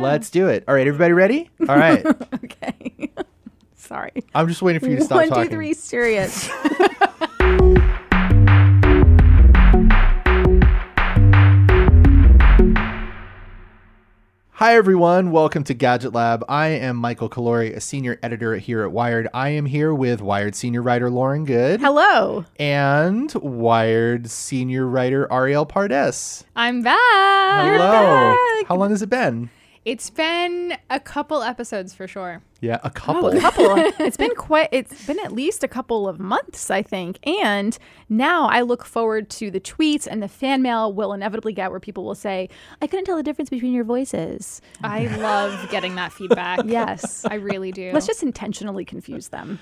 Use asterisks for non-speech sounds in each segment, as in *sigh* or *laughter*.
Let's do it. All right, everybody ready? All right. *laughs* Okay. *laughs* Sorry. I'm just waiting for you to stop One, talking. three, serious. *laughs* Hi, everyone. Welcome to Gadget Lab. I am Michael Calore, a senior editor here at Wired. I am here with Wired senior writer Lauren Goode Hello. and Wired senior writer Arielle Pardes. I'm back. Hello. back. How long has it been? It's been a couple episodes for sure. Yeah, a Oh, couple. a couple. *laughs* it's been quite. It's been at least a couple of months, I think. And now I look forward to the tweets and the fan mail we'll inevitably get, where people will say, "I couldn't tell the difference between your voices." I love getting that feedback. *laughs* Yes. I really do. Let's just intentionally confuse them.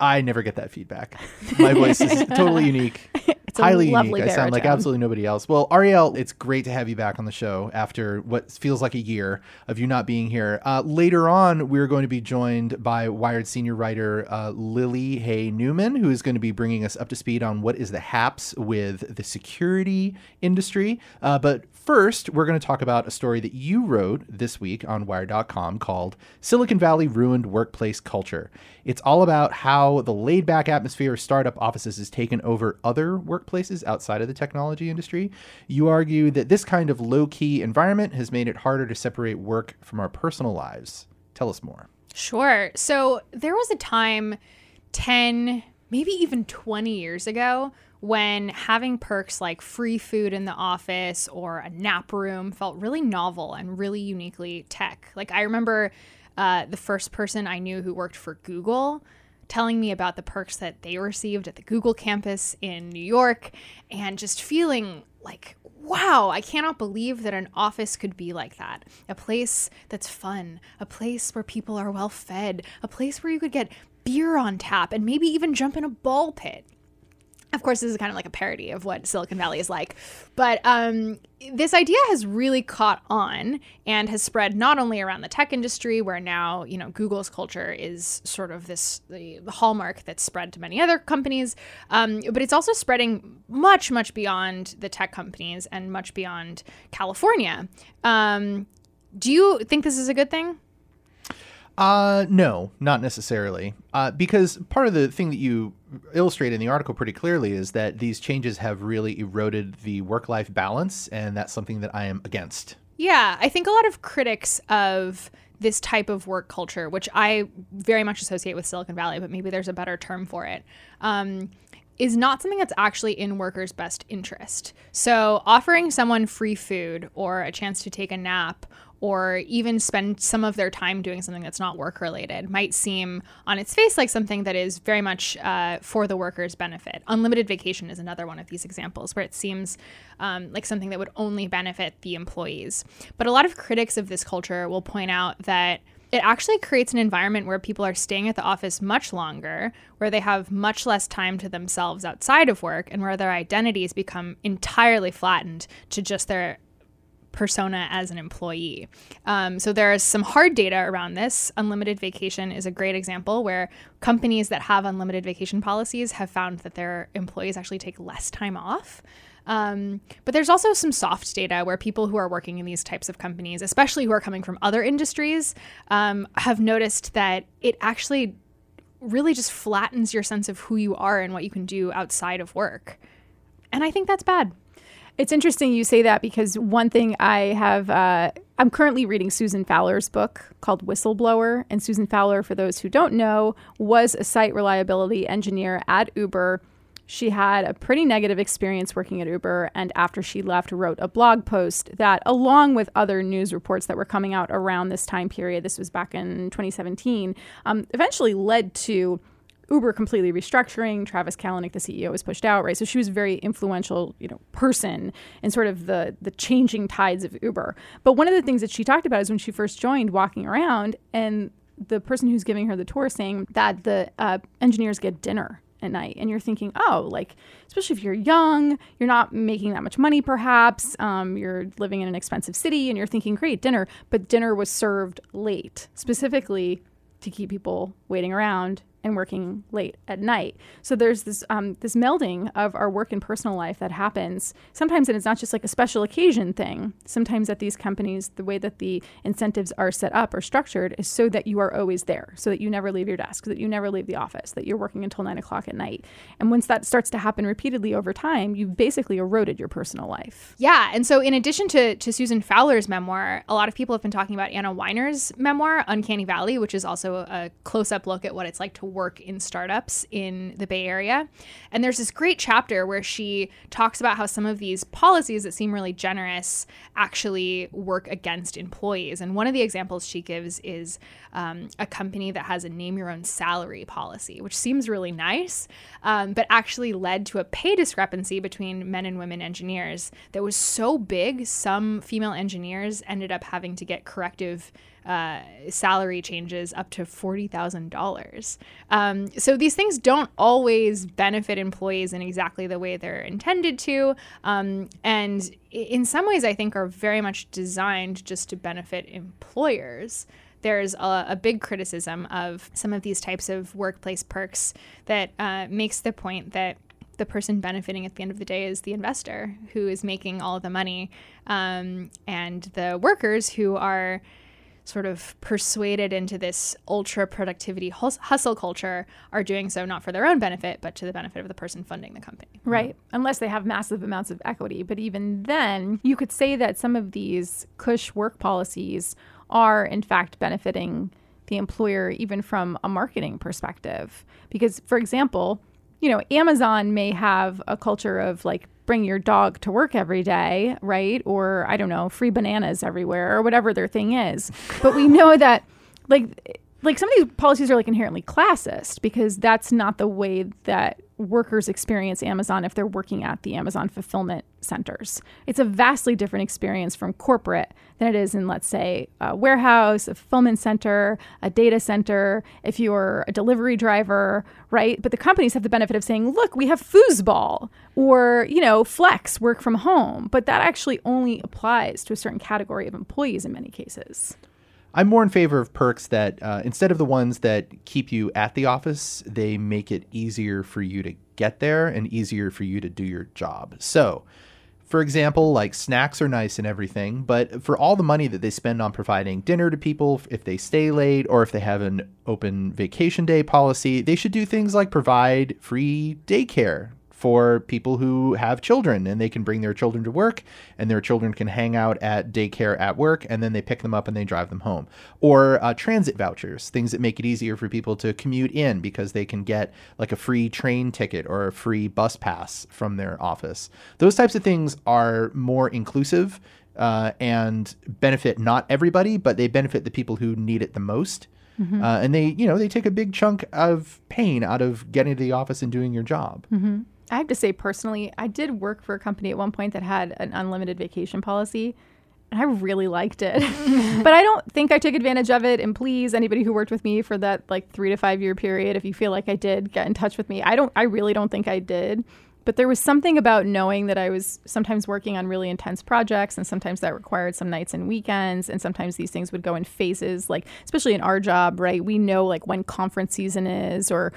I never get that feedback. My voice is totally *laughs* unique. It's a Highly lovely unique. I sound like absolutely nobody else. Well, Arielle, it's great to have you back on the show after what feels like a year of you not being here. Uh, later on, we're going to be joined by Wired senior writer uh, Lily Hay Newman, who is going to be bringing us up to speed on what is the haps with the security industry. Uh, but first, we're going to talk about a story that you wrote this week on Wired.com called Silicon Valley Ruined Workplace Culture. It's all about how the laid back atmosphere of startup offices has taken over other workplaces outside of the technology industry. You argue that this kind of low key environment has made it harder to separate work from our personal lives. Tell us more. Sure. So there was a time 10, maybe even 20 years ago when having perks like free food in the office or a nap room felt really novel and really uniquely tech. Like I remember uh, the first person I knew who worked for Google telling me about the perks that they received at the Google campus in New York and just feeling like wow, I cannot believe that an office could be like that. A place that's fun, a place where people are well fed, a place where you could get beer on tap and maybe even jump in a ball pit. Of course, this is kind of like a parody of what Silicon Valley is like. But um, this idea has really caught on and has spread not only around the tech industry, where now, you know, Google's culture is sort of this the, hallmark that's spread to many other companies, um, but it's also spreading much, much beyond the tech companies and much beyond California. Um, do you think this is a good thing? Uh, no, not necessarily. Uh, because part of the thing that you illustrate in the article pretty clearly is that these changes have really eroded the work life balance, and that's something that I am against. Yeah, I think a lot of critics of this type of work culture, which I very much associate with Silicon Valley, but maybe there's a better term for it, um, is not something that's actually in workers' best interest. So, offering someone free food or a chance to take a nap or even spend some of their time doing something that's not work related might seem on its face like something that is very much uh, for the workers' benefit. Unlimited vacation is another one of these examples where it seems um, like something that would only benefit the employees. But a lot of critics of this culture will point out that it actually creates an environment where people are staying at the office much longer, where they have much less time to themselves outside of work, and where their identities become entirely flattened to just their persona as an employee. Um, so there is some hard data around this. Unlimited vacation is a great example where companies that have unlimited vacation policies have found that their employees actually take less time off. Um, but there's also some soft data where people who are working in these types of companies, especially who are coming from other industries, um, have noticed that it actually really just flattens your sense of who you are and what you can do outside of work. And I think that's bad. It's interesting you say that because one thing I have, uh, I'm currently reading Susan Fowler's book called Whistleblower. And Susan Fowler, for those who don't know, was a site reliability engineer at Uber. She had a pretty negative experience working at Uber, and after she left, wrote a blog post that, along with other news reports that were coming out around this time period, this was back in 2017, um, eventually led to Uber completely restructuring. Travis Kalanick, the CEO, was pushed out, right? So she was a very influential, you know, person in sort of the the changing tides of Uber. But one of the things that she talked about is when she first joined, walking around, and the person who's giving her the tour saying that the uh, engineers get dinner at night and you're thinking oh like especially if you're young you're not making that much money perhaps um, you're living in an expensive city and you're thinking great dinner but dinner was served late specifically to keep people waiting around and working late at night. So there's this um, this melding of our work and personal life that happens sometimes, and it's not just like a special occasion thing. Sometimes at these companies, the way that the incentives are set up or structured is so that you are always there, so that you never leave your desk, that you never leave the office, that you're working until nine o'clock at night. And once that starts to happen repeatedly over time, you've basically eroded your personal life. Yeah, and so in addition to to Susan Fowler's memoir, a lot of people have been talking about Anna Wiener's memoir, Uncanny Valley, which is also a close up look at what it's like to work in startups in the Bay Area. And there's this great chapter where she talks about how some of these policies that seem really generous actually work against employees. And one of the examples she gives is um, a company that has a name your own salary policy, which seems really nice, um, but actually led to a pay discrepancy between men and women engineers that was so big, some female engineers ended up having to get corrective uh, salary changes up to $40,000. Um, so these things don't always benefit employees in exactly the way they're intended to. Um, and in some ways, I think are very much designed just to benefit employers there's a, a, big criticism of some of these types of workplace perks that uh, makes the point that the person benefiting at the end of the day is the investor who is making all the money, um, and the workers who are sort of persuaded into this ultra productivity hustle culture are doing so not for their own benefit, but to the benefit of the person funding the company. Right. Unless they have massive amounts of equity. But even then, you could say that some of these cush work policies are, in fact, benefiting the employer even from a marketing perspective. Because, for example, you know, Amazon may have a culture of like bring your dog to work every day, right? Or I don't know, free bananas everywhere or whatever their thing is. But we know *laughs* that like like some of these policies are like inherently classist because that's not the way that workers experience Amazon if they're working at the Amazon fulfillment centers. It's a vastly different experience from corporate than it is in, let's say, a warehouse, a fulfillment center, a data center, if you're a delivery driver, right? But the companies have the benefit of saying, look, we have foosball or, you know, flex, work from home. But that actually only applies to a certain category of employees in many cases. I'm more in favor of perks that uh, instead of the ones that keep you at the office, they make it easier for you to get there and easier for you to do your job. So, for example, like snacks are nice and everything, but for all the money that they spend on providing dinner to people, if they stay late or if they have an open vacation day policy, they should do things like provide free daycare for people who have children and they can bring their children to work and their children can hang out at daycare at work and then they pick them up and they drive them home. Or uh, transit vouchers, things that make it easier for people to commute in because they can get like a free train ticket or a free bus pass from their office. Those types of things are more inclusive uh, and benefit not everybody, but they benefit the people who need it the most. Mm-hmm. Uh, and they, you know, they take a big chunk of pain out of getting to the office and doing your job. Mm-hmm. I have to say, personally, I did work for a company at one point that had an unlimited vacation policy. And I really liked it. *laughs* but I don't think I took advantage of it. And please, anybody who worked with me for that like three to five year period, if you feel like I did, get in touch with me. I don't, I really don't think I did. But there was something about knowing that I was sometimes working on really intense projects, and sometimes that required some nights and weekends, and sometimes these things would go in phases. Like, especially in our job, right? We know like when conference season is, or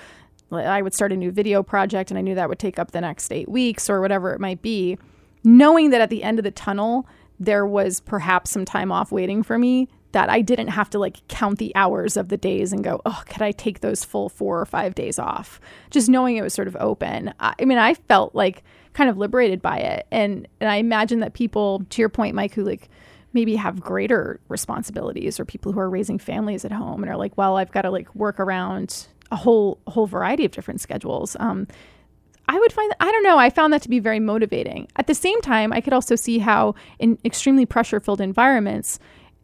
I would start a new video project and I knew that would take up the next eight weeks or whatever it might be, knowing that at the end of the tunnel, there was perhaps some time off waiting for me that I didn't have to like count the hours of the days and go, oh, could I take those full four or five days off? Just knowing it was sort of open. I, I mean, I felt like kind of liberated by it. And, and I imagine that people, to your point, Mike, who like, maybe have greater responsibilities or people who are raising families at home and are like, well, I've got to like work around a whole a whole variety of different schedules. Um, I would find that, I don't know, I found that to be very motivating. At the same time, I could also see how in extremely pressure filled environments,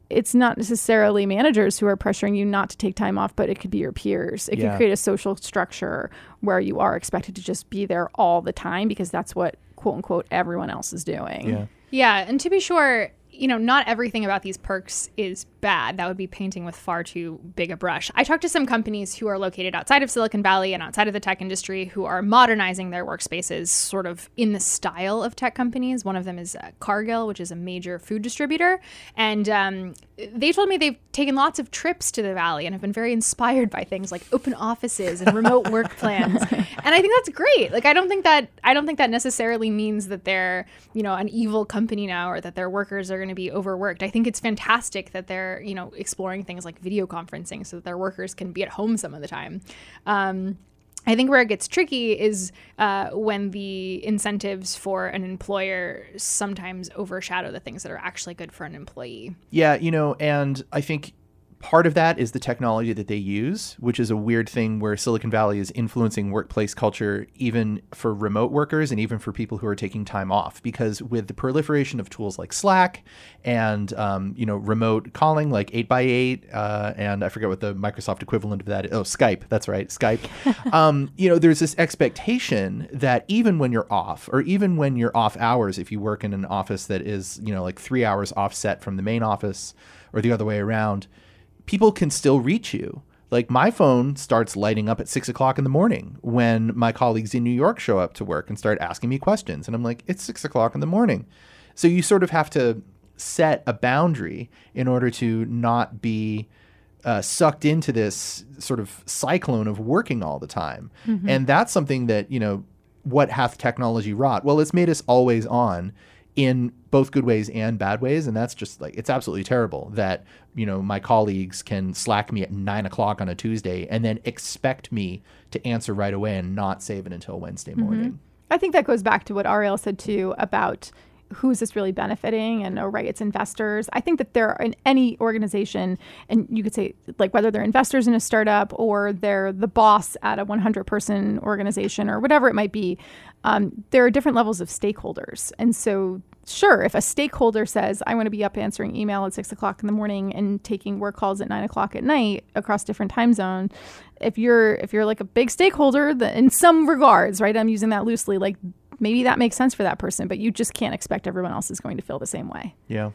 it's not necessarily managers who are pressuring you not to take time off, but it could be your peers. It yeah. could create a social structure where you are expected to just be there all the time because that's what quote unquote everyone else is doing. Yeah. Yeah. And to be sure, you know, not everything about these perks is bad. That would be painting with far too big a brush. I talked to some companies who are located outside of Silicon Valley and outside of the tech industry who are modernizing their workspaces sort of in the style of tech companies. One of them is uh, Cargill, which is a major food distributor. And um, they told me they've taken lots of trips to the Valley and have been very inspired by things like open offices and remote work *laughs* plans. And I think that's great. Like, I don't think that, I don't think that necessarily means that they're, you know, an evil company now or that their workers are going to be overworked. I think it's fantastic that they're, you know, exploring things like video conferencing so that their workers can be at home some of the time. Um, I think where it gets tricky is uh, when the incentives for an employer sometimes overshadow the things that are actually good for an employee. Yeah, you know, and I think part of that is the technology that they use, which is a weird thing where Silicon Valley is influencing workplace culture even for remote workers and even for people who are taking time off. Because with the proliferation of tools like Slack and um, you know remote calling like 8x8 uh, and I forget what the Microsoft equivalent of that is. Oh, Skype. That's right, Skype. *laughs* um, you know, there's this expectation that even when you're off, or even when you're off hours, if you work in an office that is you know like three hours offset from the main office or the other way around people can still reach you. Like my phone starts lighting up at six o'clock in the morning when my colleagues in New York show up to work and start asking me questions. And I'm like, it's six o'clock in the morning. So you sort of have to set a boundary in order to not be uh, sucked into this sort of cyclone of working all the time. Mm-hmm. And that's something that, you know, what hath technology wrought? Well, it's made us always on in both good ways and bad ways. And that's just like, it's absolutely terrible that, you know, my colleagues can slack me at nine o'clock on a Tuesday and then expect me to answer right away and not save it until Wednesday morning. Mm-hmm. I think that goes back to what Arielle said too about who's this really benefiting and oh right it's investors. I think that there in any organization and you could say like whether they're investors in a startup or they're the boss at a 100 person organization or whatever it might be um, there are different levels of stakeholders. And so sure if a stakeholder says i want to be up answering email at six o'clock in the morning and taking work calls at nine o'clock at night across different time zones if you're if you're like a big stakeholder that in some regards right i'm using that loosely like maybe that makes sense for that person, but you just can't expect everyone else is going to feel the same way. Yeah.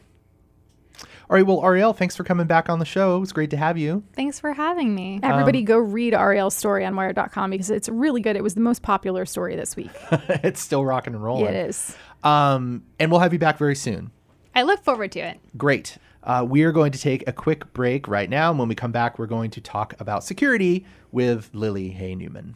All right. Well, Arielle, thanks for coming back on the show. It was great to have you. Thanks for having me. Everybody um, go read Arielle's story on wired.com because it's really good. It was the most popular story this week. *laughs* it's still rocking and rolling. It is. Um, and we'll have you back very soon. I look forward to it. Great. Uh, we are going to take a quick break right now. And when we come back, we're going to talk about security with Lily Hay Newman.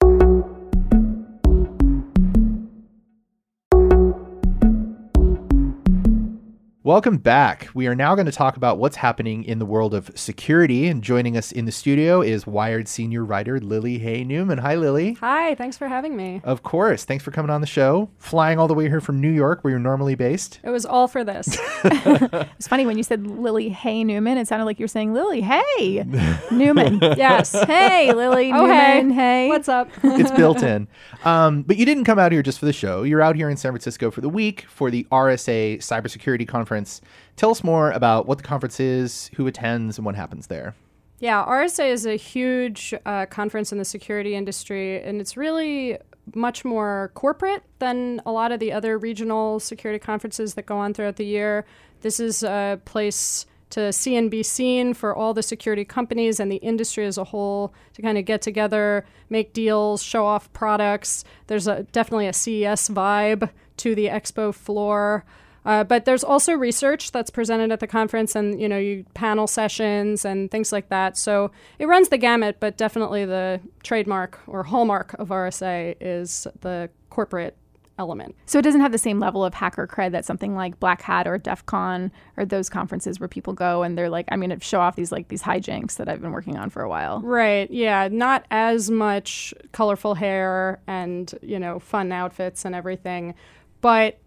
Welcome back. We are now going to talk about what's happening in the world of security. And joining us in the studio is Wired senior writer Lily Hay Newman. Hi, Lily. Hi, thanks for having me. Of course. Thanks for coming on the show. Flying all the way here from New York, where you're normally based. It was all for this. *laughs* *laughs* it's funny when you said Lily Hay Newman, it sounded like you were saying Lily Hey *laughs* Newman. yes. Hey, Lily oh, Newman. Hey. hey. What's up? it's built in. Um, but you didn't come out here just for the show. You're out here in San Francisco for the week for the RSA Cybersecurity Conference conference. Tell us more about what the conference is, who attends, and what happens there. Yeah, RSA is a huge uh, conference in the security industry, and it's really much more corporate than a lot of the other regional security conferences that go on throughout the year. This is a place to see and be seen for all the security companies and the industry as a whole to kind of get together, make deals, show off products. There's a, definitely a CES vibe to the expo floor. Uh, but there's also research that's presented at the conference and you know you panel sessions and things like that. So it runs the gamut but definitely the trademark or hallmark of rsa is the corporate element. So it doesn't have the same level of hacker cred that something like black hat or def con or those conferences where people go and they're like i'm going to show off these like these hijinks that i've been working on for a while. Right yeah not as much colorful hair and you know fun outfits and everything but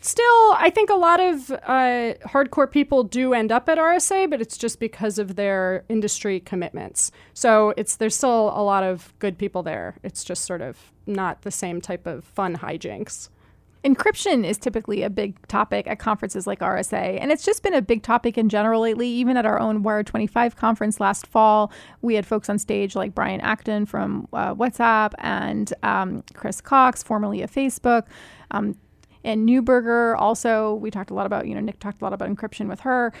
still, I think a lot of uh, hardcore people do end up at RSA, but it's just because of their industry commitments. So it's there's still a lot of good people there. It's just sort of not the same type of fun hijinks. Encryption is typically a big topic at conferences like RSA, and it's just been a big topic in general lately. Even at our own Wired 25 conference last fall, we had folks on stage like Brian Acton from uh, WhatsApp and um, Chris Cox, formerly of Facebook. Um, and Neuberger also, we talked a lot about, you know, Nick talked a lot about encryption with her.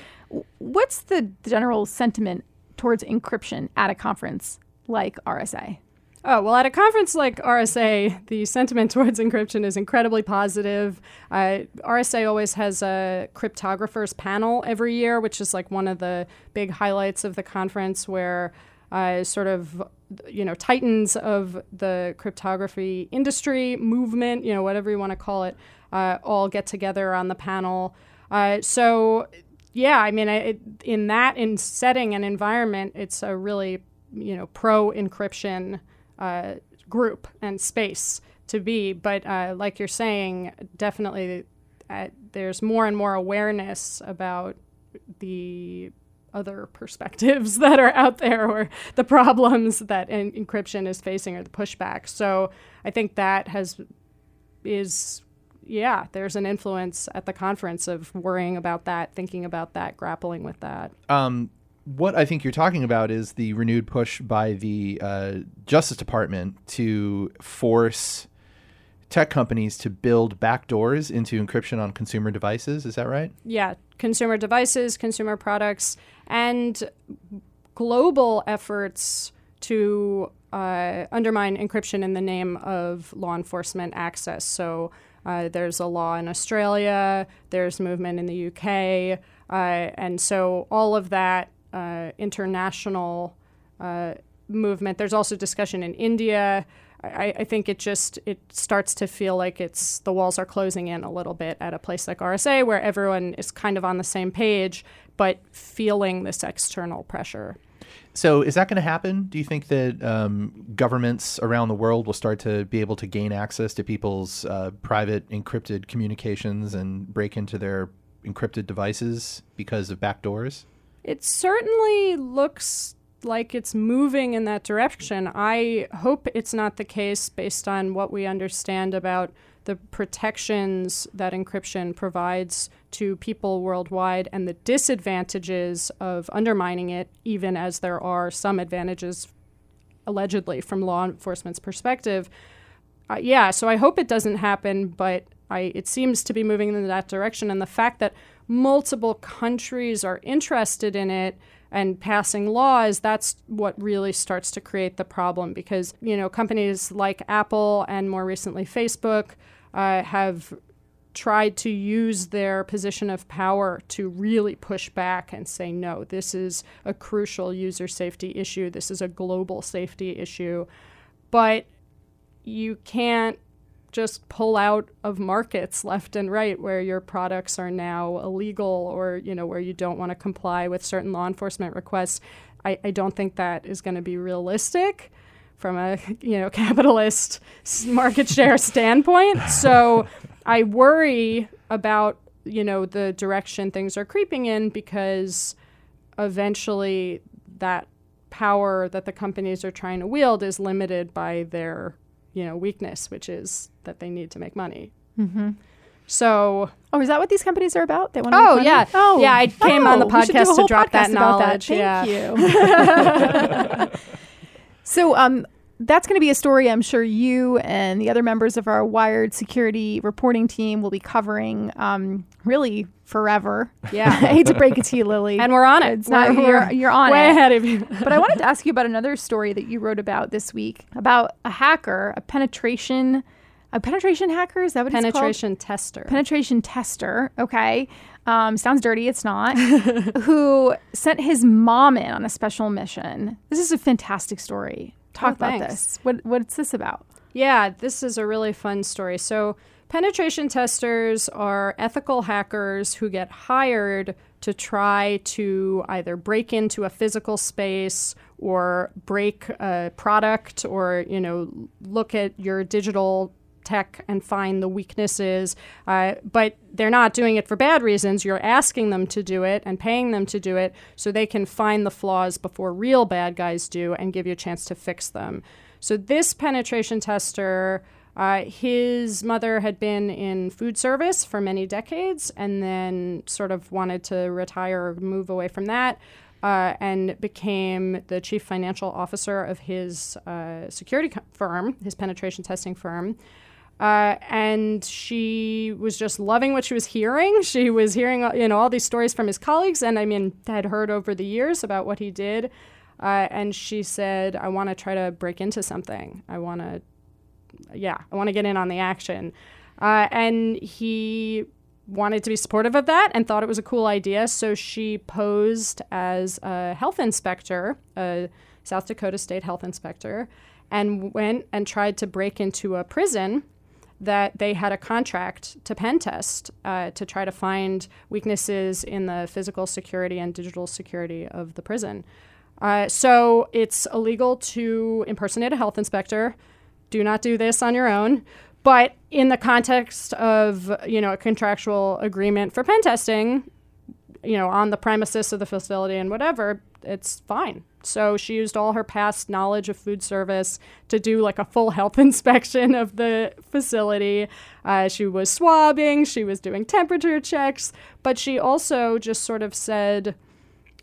What's the general sentiment towards encryption at a conference like RSA? Oh, well, at a conference like RSA, the sentiment *laughs* towards encryption is incredibly positive. Uh, RSA always has a cryptographers panel every year, which is like one of the big highlights of the conference where uh, sort of you know titans of the cryptography industry movement you know whatever you want to call it all get together on the panel uh, so yeah i mean it, in that in setting and environment it's a really you know pro encryption uh, group and space to be. But uh, like you're saying, definitely uh, there's more and more awareness about the other perspectives *laughs* that are out there or the problems that encryption is facing or the pushback. So I think that has is yeah, there's an influence at the conference of worrying about that, thinking about that, grappling with that. Um, what I think you're talking about is the renewed push by the uh, Justice Department to force tech companies to build backdoors into encryption on consumer devices. Is that right? Yeah, consumer devices, consumer products, and global efforts to uh, undermine encryption in the name of law enforcement access. So uh, there's a law in Australia, there's movement in the UK, uh, and so all of that uh, international uh, movement. There's also discussion in India. I, I, think it just it starts to feel like it's the walls are closing in a little bit at a place like RSA where everyone is kind of on the same page but feeling this external pressure. So, is that going to happen? Do you think that um, governments around the world will start to be able to gain access to people's uh, private encrypted communications and break into their encrypted devices because of backdoors? It certainly looks like it's moving in that direction. I hope it's not the case based on what we understand about the protections that encryption provides to people worldwide and the disadvantages of undermining it, even as there are some advantages allegedly from law enforcement's perspective. Uh, yeah, so I hope it doesn't happen, but I, it seems to be moving in that direction. And the fact that multiple countries are interested in it and passing laws, that's what really starts to create the problem because, you know, companies like Apple and more recently Facebook uh, have tried to use their position of power to really push back and say, no, this is a crucial user safety issue. This is a global safety issue. But you can't just pull out of markets left and right where your products are now illegal or you know where you don't want to comply with certain law enforcement requests i, I don't think that is going to be realistic from a *laughs* you know capitalist market share standpoint so i worry about you know the direction things are creeping in because eventually that power that the companies are trying to wield is limited by their you know weakness, which is that they need to make money. Mm-hmm. So, oh, is that what these companies are about? They want. To oh, yeah. Oh, yeah. I came oh, on the oh, podcast to drop that knowledge. That. Thank yeah. you. *laughs* *laughs* *laughs* so, um, that's going to be a story I'm sure you and the other members of our Wired security reporting team will be covering um, really forever. Yeah. *laughs* I hate to break it to you, Lily. And we're on it. It's not, we're, you're, you're on way it. ahead of you. *laughs* but I wanted to ask you about another story that you wrote about this week about a hacker, a penetration a penetration hacker is that what it's penetration tester penetration tester okay um, sounds dirty it's not *laughs* who sent his mom in on a special mission this is a fantastic story talk oh, about this. What what's this about? Yeah this is a really fun story. So Penetration testers are ethical hackers who get hired to try to either break into a physical space or break a product or you know look at your digital tech and find the weaknesses uh, but they're not doing it for bad reasons you're asking them to do it and paying them to do it so they can find the flaws before real bad guys do and give you a chance to fix them so this penetration tester Uh, his mother had been in food service for many decades and then sort of wanted to retire or move away from that. Uh, and became the chief financial officer of his uh, security firm, his penetration testing firm. Uh, and she was just loving what she was hearing. *laughs* She was hearing, you know, all these stories from his colleagues, and I mean, had heard over the years about what he did. Uh, and she said, "I want to try to break into something. I want to, yeah, I want to get in on the action." Uh, and he wanted to be supportive of that and thought it was a cool idea. So she posed as a health inspector, a South Dakota state health inspector, and went and tried to break into a prison that they had a contract to pen test uh, to try to find weaknesses in the physical security and digital security of the prison. Uh, so it's illegal to impersonate a health inspector. Do not do this on your own. But in the context of you know a contractual agreement for pen testing, you know on the premises of the facility and whatever, it's fine. So she used all her past knowledge of food service to do like a full health *laughs* inspection of the facility. Uh, she was swabbing, she was doing temperature checks, but she also just sort of said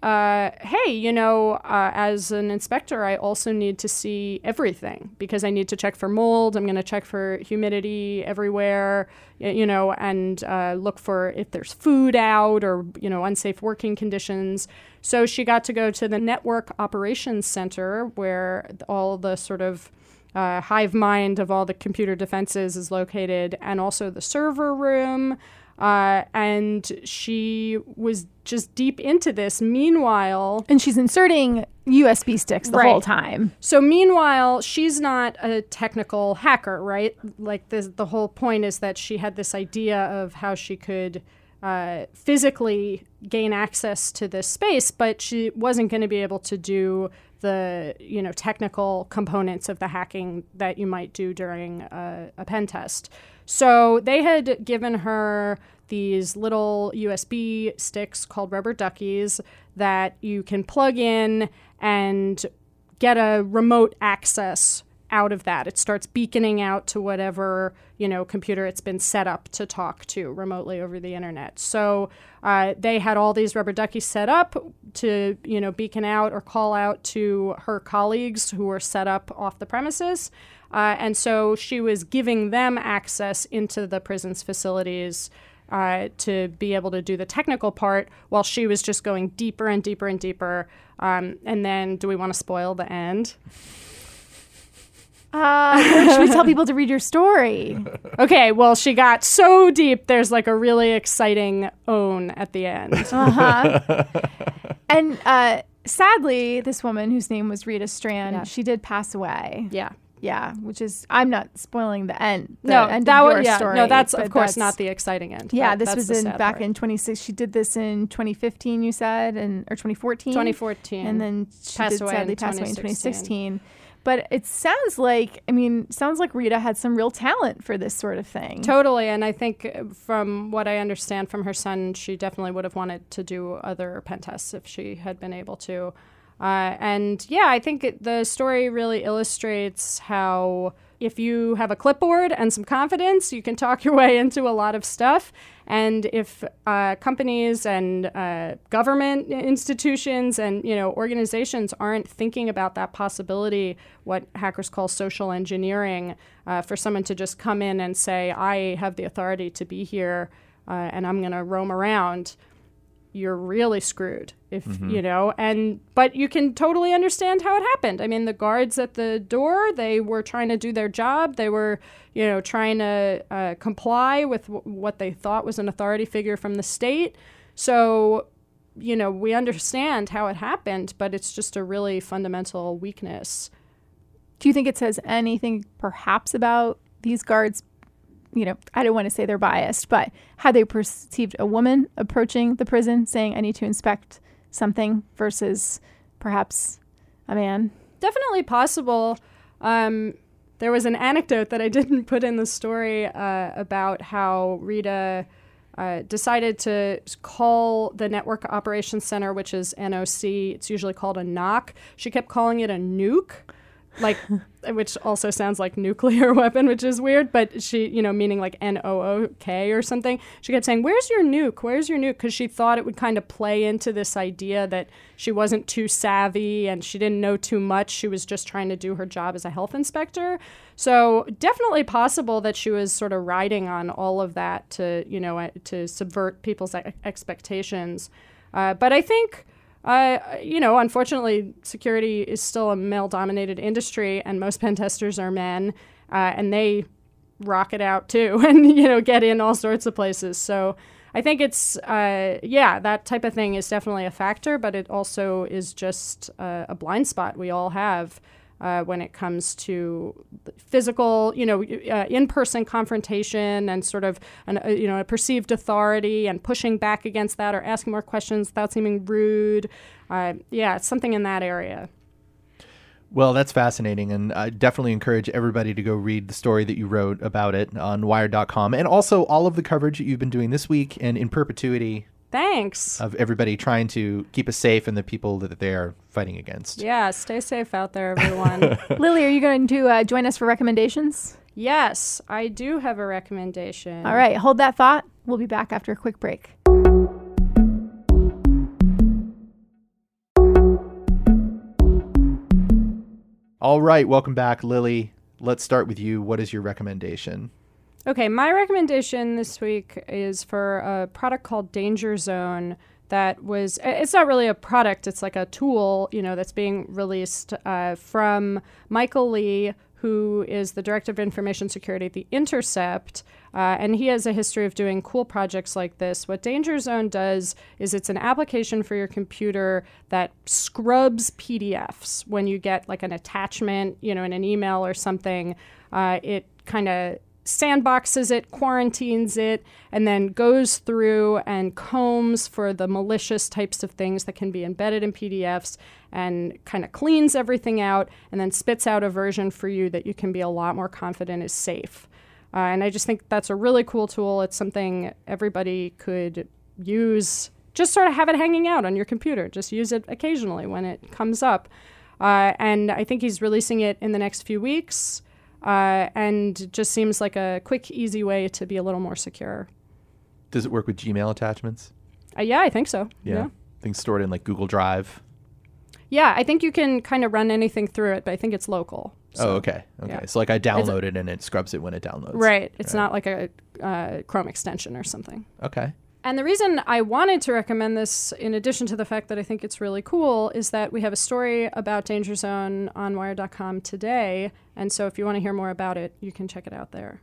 uh, hey, you know, uh, as an inspector, I also need to see everything because I need to check for mold. I'm going to check for humidity everywhere, you know, and uh, look for if there's food out or, you know, unsafe working conditions. So she got to go to the Network Operations Center where all the sort of uh, hive mind of all the computer defenses is located, and also the server room. Uh, and she was just deep into this. Meanwhile, And she's inserting USB sticks the Right. whole time. so meanwhile, she's not a technical hacker, right? Like the the whole point is that she had this idea of how she could uh, physically gain access to this space, but she wasn't going to be able to do the you know technical components of the hacking that you might do during a, a pen test. So they had given her these little USB sticks called rubber duckies that you can plug in and get a remote access out of that. It starts beaconing out to whatever you know computer it's been set up to talk to remotely over the internet. So uh, they had all these rubber duckies set up to you know beacon out or call out to her colleagues who were set up off the premises. Uh, and so she was giving them access into the prison's facilities uh, to be able to do the technical part while she was just going deeper and deeper and deeper. Um, and then, do we want to spoil the end? Uh, should we tell people to read your story? *laughs* Okay, well, she got so deep, there's like a really exciting own at the end. Uh-huh. *laughs* and uh, sadly, this woman whose name was Rita Strand, Yeah. she did pass away. yeah. Yeah, which is I'm not spoiling the end. The No, end that of was yeah. story. no, that's of course that's- not the exciting end. Yeah, That- this was in back part. in 26. She did this in 2015. You said, and or 2014. 2014. and then she Passed away sadly pass away in 2016. 2016. But it sounds like, I mean, sounds like Rita had some real talent for this sort of thing. Totally, and I think uh, from what I understand from her son, she definitely would have wanted to do other pen tests if she had been able to. Uh, and yeah, I think it, the story really illustrates how if you have a clipboard and some confidence, you can talk *laughs* your way into a lot of stuff. And if uh, companies and uh, government institutions and you know organizations aren't thinking about that possibility, what hackers call social engineering, uh, for someone to just come in and say, "I have the authority to be here, uh, and I'm going to roam around," you're really screwed if you know and but you can totally understand how it happened. I mean the guards at the door they were trying to do their job. They were you know trying to uh, comply with w- what they thought was an authority figure from the state. So you know we understand how it happened but it's just a really fundamental weakness. Do you think it says anything perhaps about these guards? You know, I don't want to say they're biased, but how they perceived a woman approaching the prison saying, I need to inspect something versus perhaps a man? definitely possible. Um, there was an anecdote that I *laughs* didn't put in the story uh, about how Rita uh, decided to call the Network Operations Center, which is NOC. It's usually called a NOC. She kept calling it a nuke. Like which also sounds like nuclear *laughs* weapon, which is weird, but she, you know, meaning like N O O K or something. She kept saying, "Where's your nuke? Where's your nuke?" because she thought it would kind of play into this idea that she wasn't too savvy and she didn't know too much. She was just trying to do her job as a health inspector. So, definitely possible that she was sort of riding on all of that to, you know, uh, to subvert people's expectations. Uh, but I think uh, you know, unfortunately, security is still a male dominated industry, and most pen testers are men, uh, and they rock it out too *laughs* and, you know, get in all sorts of places. So I think it's, uh, yeah, that type of thing is definitely a factor, but it also is just a blind spot we all have uh, when it comes to physical, you know, uh, in-person confrontation and sort of an, uh, you know a perceived authority and pushing back against that or asking more questions without seeming rude. Uh, yeah, it's something in that area. Well, that's fascinating, and I definitely encourage everybody to go read the story that you wrote about it on Wired.com, and also all of the coverage that you've been doing this week and in perpetuity Thanks. Of everybody trying to keep us safe and the people that they are fighting against. Yeah, stay safe out there, everyone. *laughs* Lily, are you going to uh, join us for recommendations? Yes, I do have a recommendation. All right, hold that thought. We'll be back after a quick break. All right, welcome back, Lily. Let's start with you. What is your recommendation? Okay, my recommendation this week is for a product called Danger Zone that was it's not really a product it's like a tool you know that's being released uh, from Micah Lee who is the director of information security at the intercept uh, and he has a history of doing cool projects like this. What danger zone does is it's an application for your computer that scrubs pdfs when you get like an attachment you know in an email or something uh, it kind of sandboxes it, quarantines it, and then goes through and combs for the malicious types of things that can be embedded in PDFs and kind of cleans everything out and then spits out a version for you that you can be a lot more confident is safe. Uh, and I just think that's a really cool tool. It's something everybody could use. Just sort of have it hanging out on your computer. Just use it occasionally when it comes up. Uh, and I think he's releasing it in the next few weeks uh, and just seems like a quick, easy way to be a little more secure. Does it work with Gmail attachments? Uh, yeah, I think so. Yeah. yeah. Things stored in like Google Drive. Yeah, I think you can kind of run anything through it, but I think it's local. So, oh, okay. Okay. Yeah. So like I download it's, it and it scrubs it when it downloads. Right. It's right. not like a uh, Chrome extension or something. Okay. And the reason I wanted to recommend this, in addition to the fact that I think it's really cool, is that we have a story about Danger Zone on Wired.com today. And so if you want to hear more about it, you can check it out there.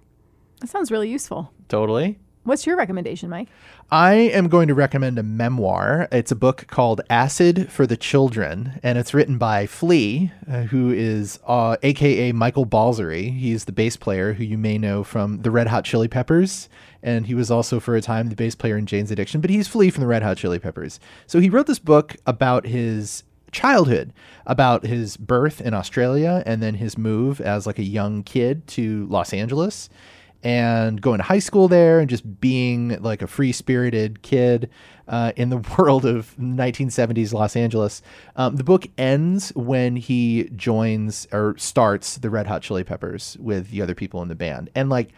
That sounds really useful. Totally. What's your recommendation, Mike? I am going to recommend a memoir. It's a book called Acid for the Children, and it's written by Flea, uh, who is uh, AKA Michael Balzary. He's the bass player who you may know from the Red Hot Chili Peppers, and he was also for a time the bass player in Jane's Addiction, but he's Flea from the Red Hot Chili Peppers. So he wrote this book about his childhood about his birth in Australia and then his move as like a young kid to Los Angeles and going to high school there and just being like a free spirited kid uh, in the *laughs* world of 1970s Los Angeles. Um, the book ends when he joins or starts the Red Hot Chili Peppers with the other people in the band. And like,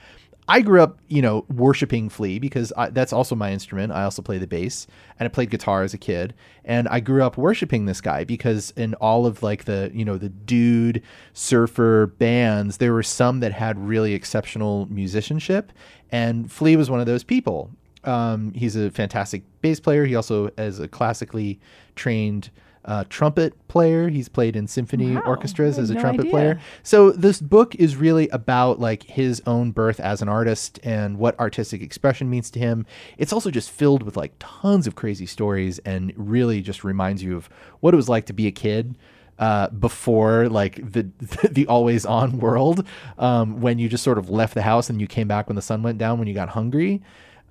I grew up, you know, worshiping Flea because I, that's also my instrument. I also play the bass and I played guitar as a kid. And I grew up worshiping this guy because in all of like the, you know, the dude surfer bands, there were some that had really exceptional musicianship. And Flea was one of those people. Um, he's a fantastic bass player. He also is a classically trained uh, trumpet player. He's played in symphony wow. orchestras as a no trumpet idea. player. So this book is really about like his own birth as an artist and what artistic expression means to him. It's also just filled with like tons of crazy stories and really just reminds you of what it was like to be a kid. Uh, before like the *laughs* the always on world, um, when you just sort of left the house and you came back when the sun went down when you got hungry,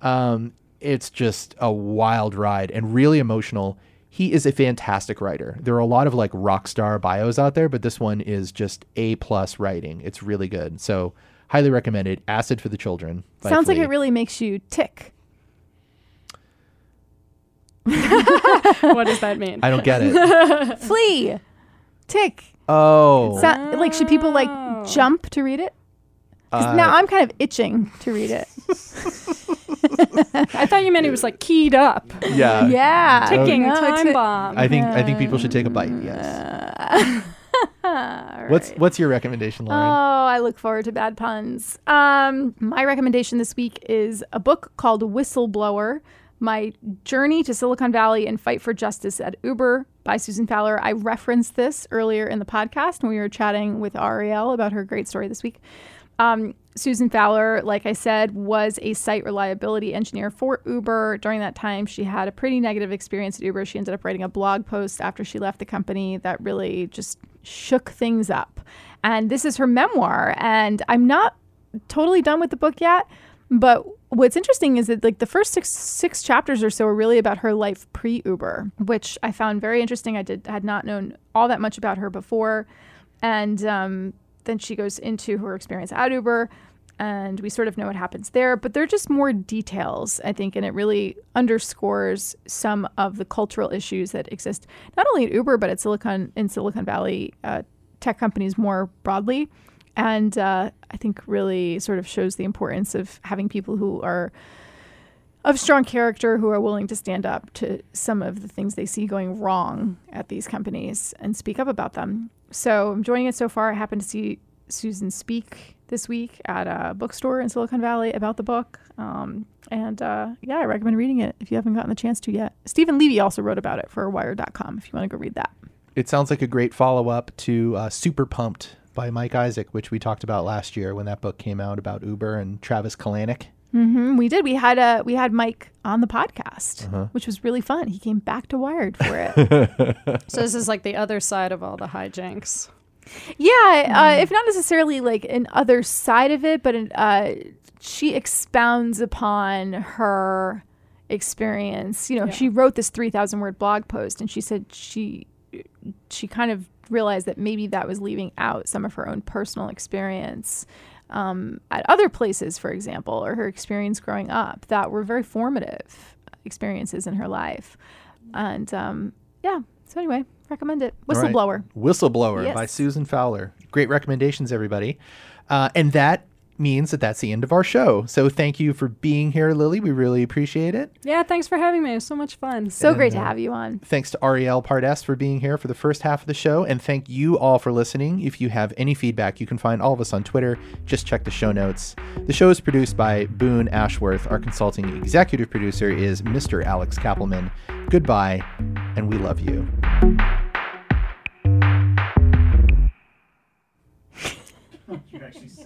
um, it's just a wild ride and really emotional he is a fantastic writer. There are a lot of like rock star bios out there, but this one is just A plus writing. It's really good. So highly recommended. Acid for the Children. Sounds Flea. like it really makes you tick. *laughs* what does that mean? I don't get it. *laughs* Flea, tick. Oh, So- like, should people like Oh. jump to read it? Uh, now I'm kind of itching to read it. *laughs* *laughs* I thought you meant it was like keyed up. yeah, yeah, *laughs* Ticking No, time to- bomb. I think I think people should take a bite. Yes. *laughs* What's what's your recommendation, Lauren? Oh, I look forward to bad puns. Um, my recommendation this week is a book called Whistleblower My Journey to Silicon Valley and Fight for Justice at Uber by Susan Fowler. I referenced this earlier in the podcast when we were chatting with Arielle about her great story this week. Um, Susan Fowler, like I said, was a site reliability engineer for Uber. During that time, she had a pretty negative experience at Uber. She ended up writing a blog post after she left the company that really just shook things up. And this is her memoir. And I'm not totally done with the book yet. But what's interesting is that like the first six six chapters or so are really about her life pre Uber, which I found very interesting. I did had not known all that much about her before, and um, then she goes into her experience at Uber, and we sort of know what happens there. But there are just more details, I think, and it really underscores some of the cultural issues that exist not only at Uber but at Silicon in Silicon Valley uh, tech companies more broadly and uh, I think really sort of shows the importance of having people who are of strong character who are willing to stand up to some of the things they see going wrong at these companies and speak up about them. So I'm enjoying it so far. I happened to see Susan speak this week at a bookstore in Silicon Valley about the book. Um, and uh, yeah, I recommend reading it if you haven't gotten the chance to yet. Stephen Levy also wrote about it for Wired.com if you want to go read that. It sounds like a great follow up to uh, Super Pumped by Mike Isaac, which we talked about last year when that book came out about Uber and Travis Kalanick. Hmm We did. We had a we had Mike on the podcast, which was really fun. He came back to Wired for it. *laughs* So this is like the other side of all the hijinks. yeah, uh, if not necessarily like an other side of it, but an, uh, she expounds upon her experience. You know, Yeah. she wrote this three thousand word blog post, and she said she she kind of realized that maybe that was leaving out some of her own personal experience um, at other places, for example, or her experience growing up that were very formative experiences in her life. And um, yeah, so anyway, recommend it. All right. Whistleblower. Whistleblower by Susan Fowler. Great recommendations, everybody. Uh, and that means that that's the end of our show. So thank you for being here, Lily. We really appreciate it. Yeah, thanks for having me. It was so much fun. So great to uh, have you on. Thanks to Arielle Pardes for being here for the first half of the show. And thank you all for listening. If you have any feedback, you can find all of us on Twitter. Just check the show notes. The show is produced by Boone Ashworth. Our consulting executive producer is Mr. Alex Kapelman. Goodbye, and we love you. *laughs*